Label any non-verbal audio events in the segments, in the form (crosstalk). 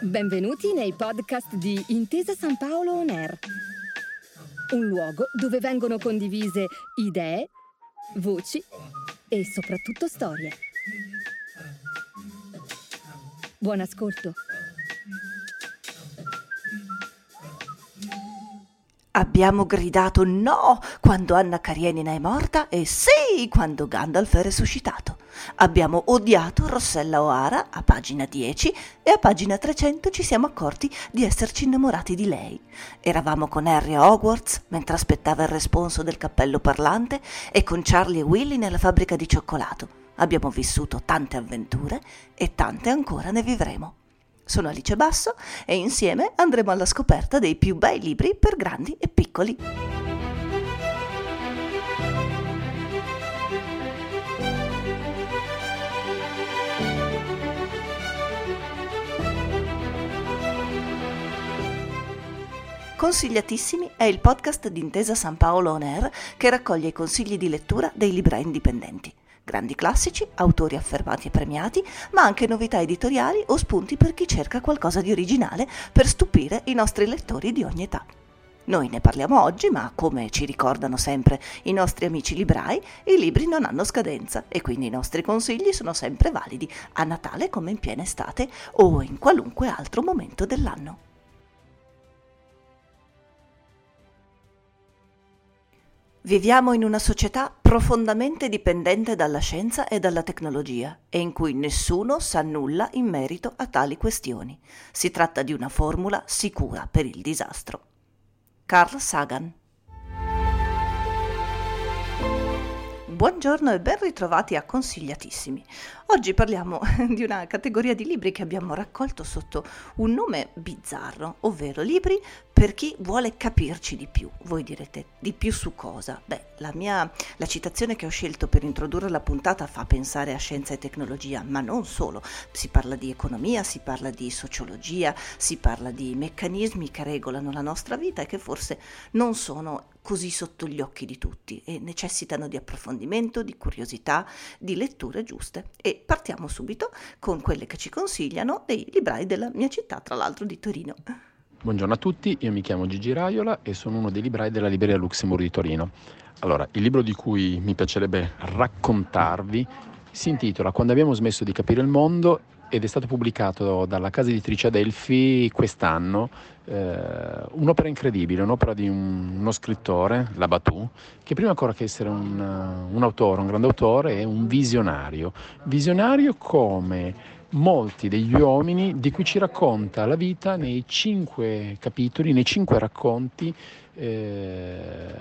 Benvenuti nei podcast di Intesa San Paolo On Air, un luogo dove vengono condivise idee, voci e soprattutto storie. Buon ascolto. Abbiamo gridato no quando Anna Karenina è morta e sì quando Gandalf è resuscitato. Abbiamo odiato Rossella O'Hara a pagina 10 e a pagina 300 ci siamo accorti di esserci innamorati di lei. Eravamo con Harry a Hogwarts mentre aspettava il responso del cappello parlante e con Charlie e Willy nella fabbrica di cioccolato. Abbiamo vissuto tante avventure e tante ancora ne vivremo. Sono Alice Basso e insieme andremo alla scoperta dei più bei libri per grandi e piccoli. Consigliatissimi è il podcast di Intesa San Paolo On Air che raccoglie i consigli di lettura dei librai indipendenti grandi classici, autori affermati e premiati, ma anche novità editoriali o spunti per chi cerca qualcosa di originale per stupire i nostri lettori di ogni età. Noi ne parliamo oggi, ma come ci ricordano sempre i nostri amici librai, i libri non hanno scadenza e quindi i nostri consigli sono sempre validi a Natale come in piena estate o in qualunque altro momento dell'anno. Viviamo in una società profondamente dipendente dalla scienza e dalla tecnologia e in cui nessuno sa nulla in merito a tali questioni. Si tratta di una formula sicura per il disastro. Carl Sagan Buongiorno e ben ritrovati a Consigliatissimi. Oggi parliamo (laughs) di una categoria di libri che abbiamo raccolto sotto un nome bizzarro, ovvero libri per chi vuole capirci di più. Voi direte di più su cosa? Beh, la mia la citazione che ho scelto per introdurre la puntata fa pensare a scienza e tecnologia, ma non solo. Si parla di economia, si parla di sociologia, si parla di meccanismi che regolano la nostra vita e che forse non sono così sotto gli occhi di tutti e necessitano di approfondimento, di curiosità, di letture giuste. E partiamo subito con quelle che ci consigliano dei librai della mia città, tra l'altro di Torino. Buongiorno a tutti, io mi chiamo Gigi Raiola e sono uno dei librai della Libreria Luxemburg di Torino. Allora, il libro di cui mi piacerebbe raccontarvi si intitola Quando abbiamo smesso di capire il mondo ed è stato pubblicato dalla casa editrice Adelphi quest'anno. Eh, un'opera incredibile, un'opera di un, uno scrittore, Labatù, che prima ancora che essere un, un autore, un grande autore, è un visionario. Visionario come molti degli uomini di cui ci racconta la vita nei cinque capitoli, nei cinque racconti eh,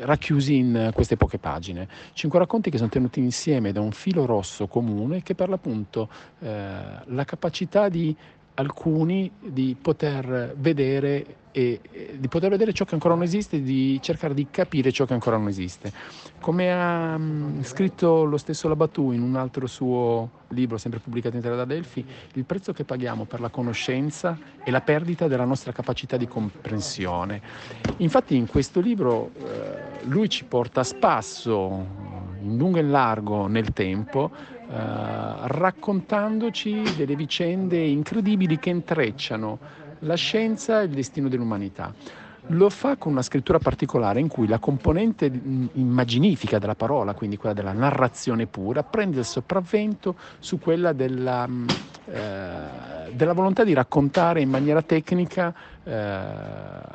racchiusi in queste poche pagine. Cinque racconti che sono tenuti insieme da un filo rosso comune che per l'appunto eh, la capacità di alcuni di poter vedere e, di poter vedere ciò che ancora non esiste e di cercare di capire ciò che ancora non esiste. Come ha um, scritto lo stesso Labatù in un altro suo libro, sempre pubblicato in Terra da Delfi, il prezzo che paghiamo per la conoscenza è la perdita della nostra capacità di comprensione. Infatti in questo libro eh, lui ci porta a spasso, in lungo e in largo nel tempo, raccontandoci delle vicende incredibili che intrecciano la scienza e il destino dell'umanità. Lo fa con una scrittura particolare in cui la componente immaginifica della parola, quindi quella della narrazione pura, prende il sopravvento su quella della, mm, eh, della volontà di raccontare in maniera tecnica eh,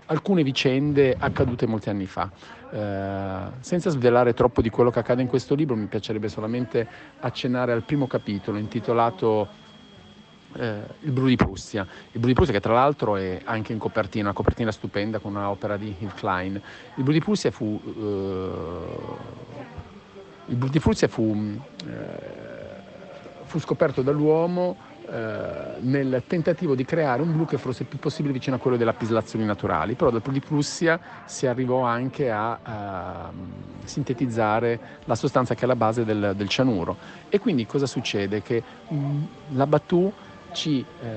alcune vicende accadute molti anni fa. Eh, senza svelare troppo di quello che accade in questo libro, mi piacerebbe solamente accennare al primo capitolo intitolato eh, il Blu di Prussia. Il Blu di Prussia che tra l'altro è anche in copertina, una copertina stupenda con un'opera di Hill Klein. Il Blu di Prussia fu, eh, il Blu di Prussia fu, eh, fu scoperto dall'uomo eh, nel tentativo di creare un blu che fosse il più possibile vicino a quello delle lapislazioni naturali, però dal di Prussia si arrivò anche a, a, sintetizzare la sostanza che è la base del, del cianuro. E quindi cosa succede? Che mh, la Batu ci eh,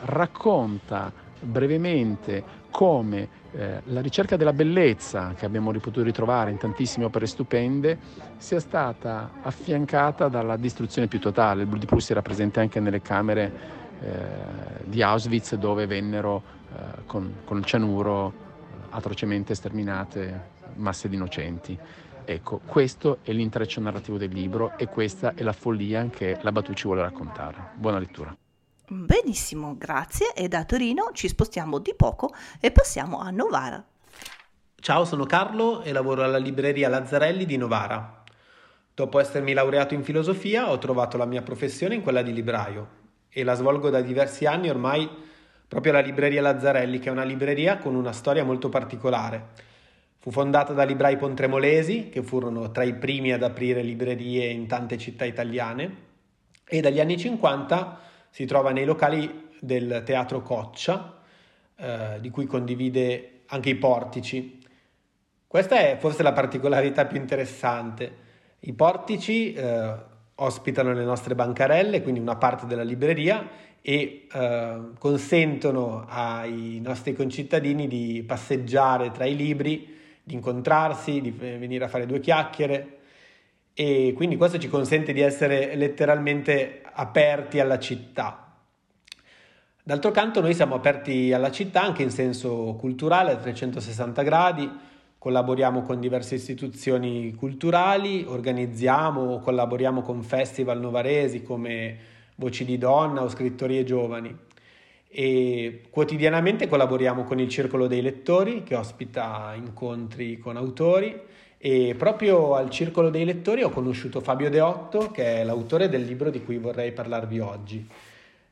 racconta brevemente come eh, la ricerca della bellezza che abbiamo potuto ritrovare in tantissime opere stupende sia stata affiancata dalla distruzione più totale. Il Pulsi era presente anche nelle camere eh, di Auschwitz dove vennero eh, con, con, il cianuro eh, atrocemente sterminate masse di innocenti. Ecco, questo è l'intreccio narrativo del libro e questa è la follia che la Batu ci vuole raccontare. Buona lettura. Benissimo, grazie. E da Torino ci spostiamo di poco e passiamo a Novara. Ciao, sono Carlo e lavoro alla libreria Lazzarelli di Novara. Dopo essermi laureato in filosofia ho trovato la mia professione in quella di libraio e la svolgo da diversi anni ormai proprio alla libreria Lazzarelli, che è una libreria con una storia molto particolare Fu fondata da librai pontremolesi, che furono tra i primi ad aprire librerie in tante città italiane, e dagli anni 50 si trova nei locali del Teatro Coccia, eh, di cui condivide anche i portici. Questa è forse la particolarità più interessante. I portici eh, ospitano le nostre bancarelle, quindi una parte della libreria, e eh, consentono ai nostri concittadini di passeggiare tra i libri di incontrarsi, di venire a fare due chiacchiere e quindi questo ci consente di essere letteralmente aperti alla città. D'altro canto noi siamo aperti alla città anche in senso culturale a 360 gradi, collaboriamo con diverse istituzioni culturali, organizziamo o collaboriamo con festival novaresi come Voci di Donna o Scrittorie Giovani. E quotidianamente collaboriamo con il Circolo dei Lettori che ospita incontri con autori e proprio al Circolo dei Lettori ho conosciuto Fabio Deotto che è l'autore del libro di cui vorrei parlarvi oggi.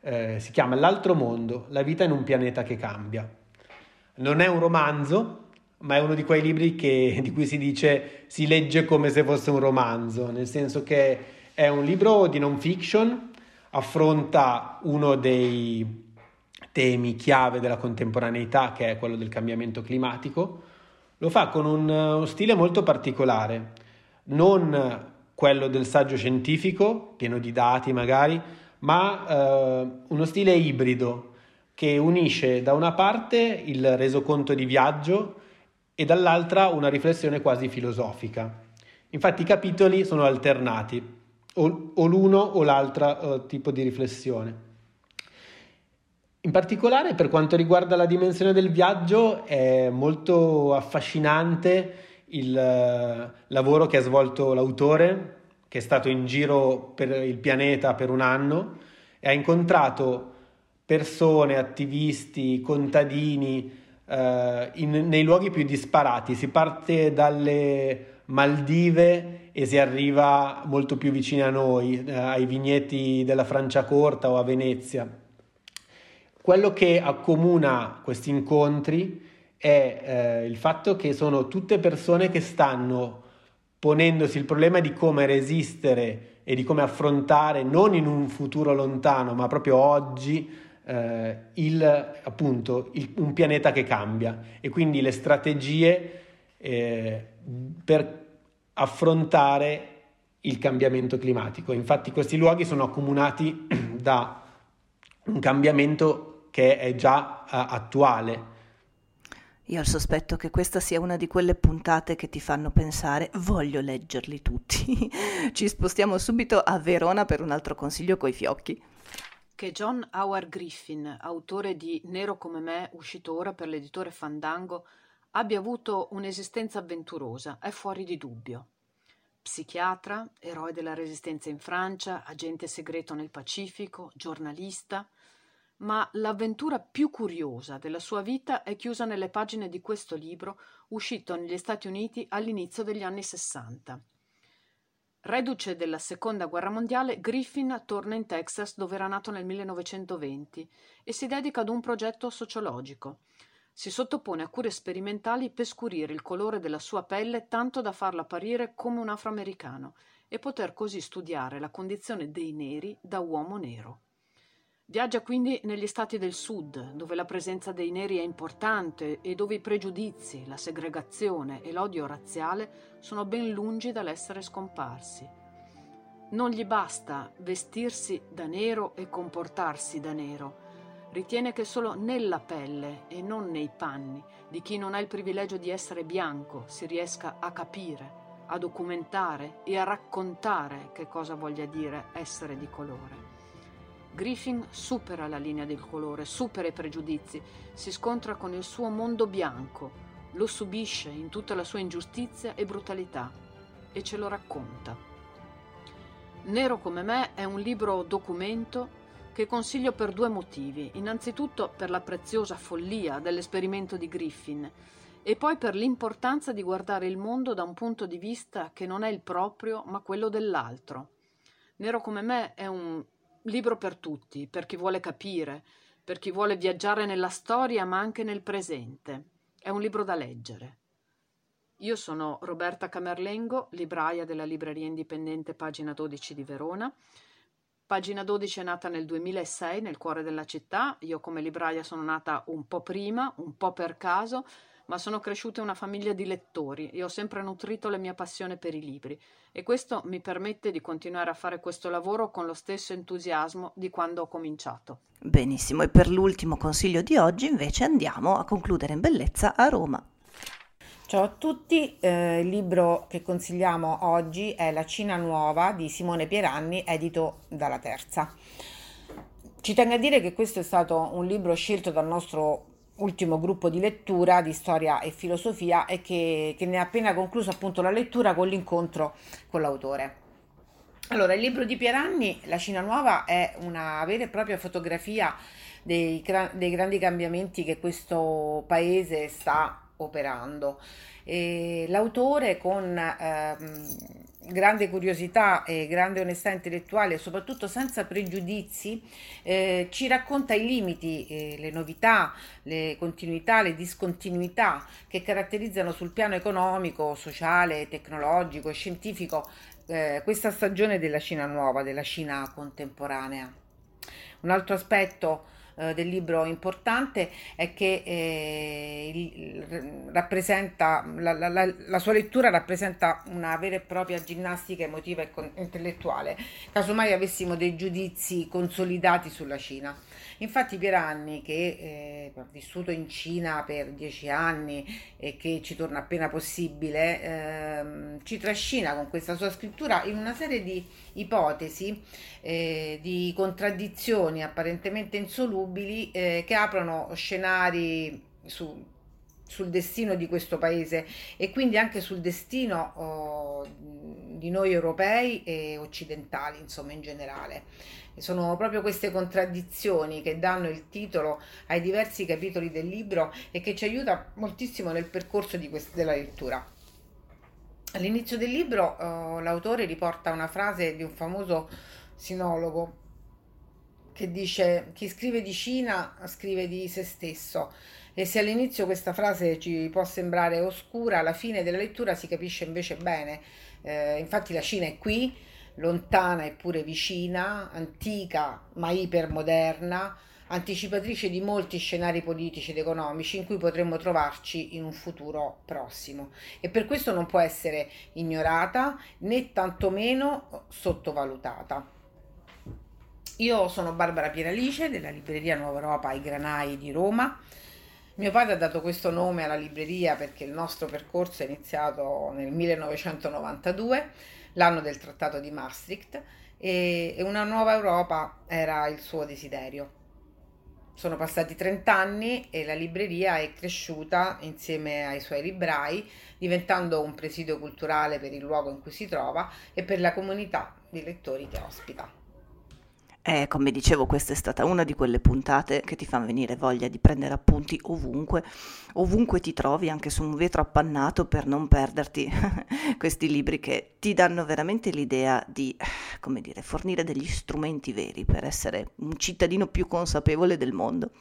Eh, si chiama L'altro mondo, la vita in un pianeta che cambia. Non è un romanzo, ma è uno di quei libri che, (laughs) di cui si dice si legge come se fosse un romanzo, nel senso che è un libro di non fiction, affronta uno dei temi chiave della contemporaneità, che è quello del cambiamento climatico, lo fa con un, uno stile molto particolare, non quello del saggio scientifico, pieno di dati magari, ma eh, uno stile ibrido che unisce da una parte il resoconto di viaggio e dall'altra una riflessione quasi filosofica. Infatti i capitoli sono alternati, o, o l'uno o l'altro eh, tipo di riflessione. In particolare per quanto riguarda la dimensione del viaggio è molto affascinante il uh, lavoro che ha svolto l'autore, che è stato in giro per il pianeta per un anno e ha incontrato persone, attivisti, contadini uh, in, nei luoghi più disparati. Si parte dalle Maldive e si arriva molto più vicini a noi, uh, ai vigneti della Franciacorta o a Venezia quello che accomuna questi incontri è eh, il fatto che sono tutte persone che stanno ponendosi il problema di come resistere e di come affrontare, non in un futuro lontano, ma proprio oggi, eh, il, appunto, il, un pianeta che cambia e quindi le strategie eh, per affrontare il cambiamento climatico. Infatti questi luoghi sono accomunati (clears throat) da un cambiamento che è già uh, attuale. Io ho il sospetto che questa sia una di quelle puntate che ti fanno pensare voglio leggerli tutti. (laughs) Ci spostiamo subito a Verona per un altro consiglio coi fiocchi. Che John Howard Griffin, autore di Nero come me, uscito ora per l'editore Fandango, abbia avuto un'esistenza avventurosa è fuori di dubbio. Psichiatra, eroe della resistenza in Francia, agente segreto nel Pacifico, giornalista, ma l'avventura più curiosa della sua vita è chiusa nelle pagine di questo libro uscito negli Stati Uniti all'inizio degli anni Sessanta. Reduce della Seconda Guerra Mondiale, Griffin torna in Texas dove era nato nel 1920 e si dedica ad un progetto sociologico. Si sottopone a cure sperimentali per scurire il colore della sua pelle tanto da farlo apparire come un afroamericano e poter così studiare la condizione dei neri da uomo nero. Viaggia quindi negli stati del sud, dove la presenza dei neri è importante e dove i pregiudizi, la segregazione e l'odio razziale sono ben lungi dall'essere scomparsi. Non gli basta vestirsi da nero e comportarsi da nero. ritiene che solo nella pelle e non nei panni di chi non ha il privilegio di essere bianco si riesca a capire, a documentare e a raccontare che cosa voglia dire essere di colore. Griffin supera la linea del colore, supera i pregiudizi, si scontra con il suo mondo bianco, lo subisce in tutta la sua ingiustizia e brutalità e ce lo racconta. Nero come me è un libro documento che consiglio per due motivi. Innanzitutto per la preziosa follia dell'esperimento di Griffin e poi per l'importanza di guardare il mondo da un punto di vista che non è il proprio ma quello dell'altro. Nero come me è un libro per tutti, per chi vuole capire, per chi vuole viaggiare nella storia ma anche nel presente. È un libro da leggere. Io sono Roberta Camerlengo, libraia della Libreria Indipendente Pagina 12 di Verona. Pagina 12 è nata nel 2006 nel cuore della città, io come libraia sono nata un po' prima, un po' per caso, ma sono cresciuta in una famiglia di lettori e ho sempre nutrito la mia passione per i libri e questo mi permette di continuare a fare questo lavoro con lo stesso entusiasmo di quando ho cominciato. Benissimo, e per l'ultimo consiglio di oggi invece andiamo a concludere in bellezza a Roma. Ciao a tutti, eh, il libro che consigliamo oggi è La Cina Nuova di Simone Pieranni, edito dalla Terza. Ci tengo a dire che questo è stato un libro scelto dal nostro ultimo gruppo di lettura di storia e filosofia e che, che ne ha appena concluso appunto la lettura con l'incontro con l'autore. Allora, il libro di Pieranni, La Cina Nuova, è una vera e propria fotografia dei, dei grandi cambiamenti che questo paese sta operando. E l'autore con eh, grande curiosità e grande onestà intellettuale, soprattutto senza pregiudizi, eh, ci racconta i limiti, eh, le novità, le continuità, le discontinuità che caratterizzano sul piano economico, sociale, tecnologico e scientifico eh, questa stagione della Cina nuova, della Cina contemporanea. Un altro aspetto eh, del libro importante è che eh, il, rappresenta, la, la, la, la, sua lettura rappresenta una vera e propria ginnastica emotiva e con, intellettuale, casomai avessimo dei giudizi consolidati sulla Cina. Infatti Pieranni, che eh, ha vissuto in Cina per dieci anni e che ci torna appena possibile, ehm, ci trascina con questa sua scrittura in una serie di ipotesi, eh, di contraddizioni apparentemente insolubili eh, che aprono scenari su, sul destino di questo paese e quindi anche sul destino oh, di noi europei e occidentali, insomma in generale. Sono proprio queste contraddizioni che danno il titolo ai diversi capitoli del libro e che ci aiuta moltissimo nel percorso quest- della lettura. All'inizio del libro uh, l'autore riporta una frase di un famoso sinologo che dice chi scrive di Cina scrive di se stesso e se all'inizio questa frase ci può sembrare oscura, alla fine della lettura si capisce invece bene. Eh, infatti la Cina è qui, lontana eppure vicina, antica ma ipermoderna, anticipatrice di molti scenari politici ed economici in cui potremmo trovarci in un futuro prossimo e per questo non può essere ignorata né tantomeno sottovalutata. Io sono Barbara Pieralice della libreria Nuova Europa ai Granai di Roma. Mio padre ha dato questo nome alla libreria perché il nostro percorso è iniziato nel 1992 l'anno del trattato di Maastricht e, una nuova Europa era il suo desiderio. Sono passati 30 anni e la libreria è cresciuta insieme ai suoi librai, diventando un presidio culturale per il luogo in cui si trova e per la comunità di lettori che ospita. Eh, come dicevo, questa è stata una di quelle puntate che ti fanno venire voglia di prendere appunti ovunque, ovunque ti trovi, anche su un vetro appannato, per non perderti (laughs) questi libri che ti danno veramente l'idea di, come dire, fornire degli strumenti veri per essere un cittadino più consapevole del mondo.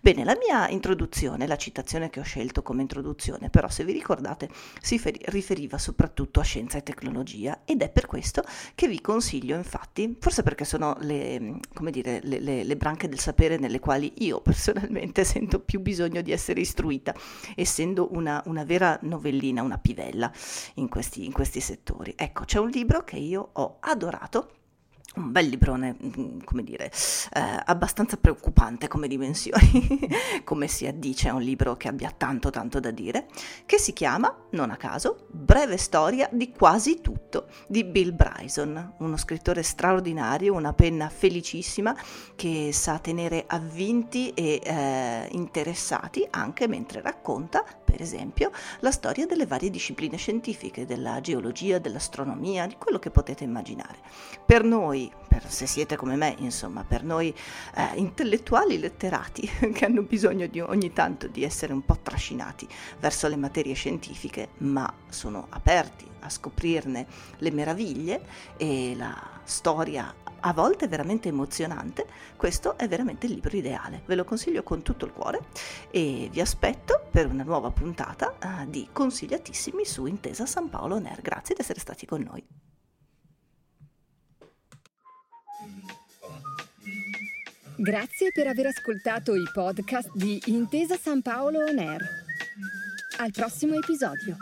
Bene, la mia introduzione, la citazione che ho scelto come introduzione, però se vi ricordate, si riferiva soprattutto a scienza e tecnologia ed è per questo che vi consiglio, infatti, forse perché sono le come dire, le, le, le, branche del sapere nelle quali io (laughs) personalmente sento più bisogno di essere istruita, essendo una, una vera novellina, una pivella in questi, in questi settori. Ecco, c'è un libro che io ho adorato un bel librone, mm, come dire, eh, abbastanza preoccupante come dimensioni, (laughs) come si addice a un libro che abbia tanto tanto da dire, che si chiama, non a caso, Breve storia di quasi tutto di Bill Bryson, uno scrittore straordinario, una penna felicissima che sa tenere avvinti e eh, interessati anche mentre racconta, per esempio, la storia delle varie discipline scientifiche, della geologia, dell'astronomia, di quello che potete immaginare. Per noi per, se siete come me, insomma, per noi eh, intellettuali letterati (laughs) che hanno bisogno di, ogni tanto di essere un po' trascinati verso le materie scientifiche, ma sono aperti a scoprirne le meraviglie e la storia a volte veramente emozionante, questo è veramente il libro ideale. Ve lo consiglio con tutto il cuore e vi aspetto per una nuova puntata uh, di Consigliatissimi su Intesa San Paolo Ner. Grazie di essere stati con noi. Grazie per aver ascoltato i podcast di Intesa San Paolo On Air. Al prossimo episodio.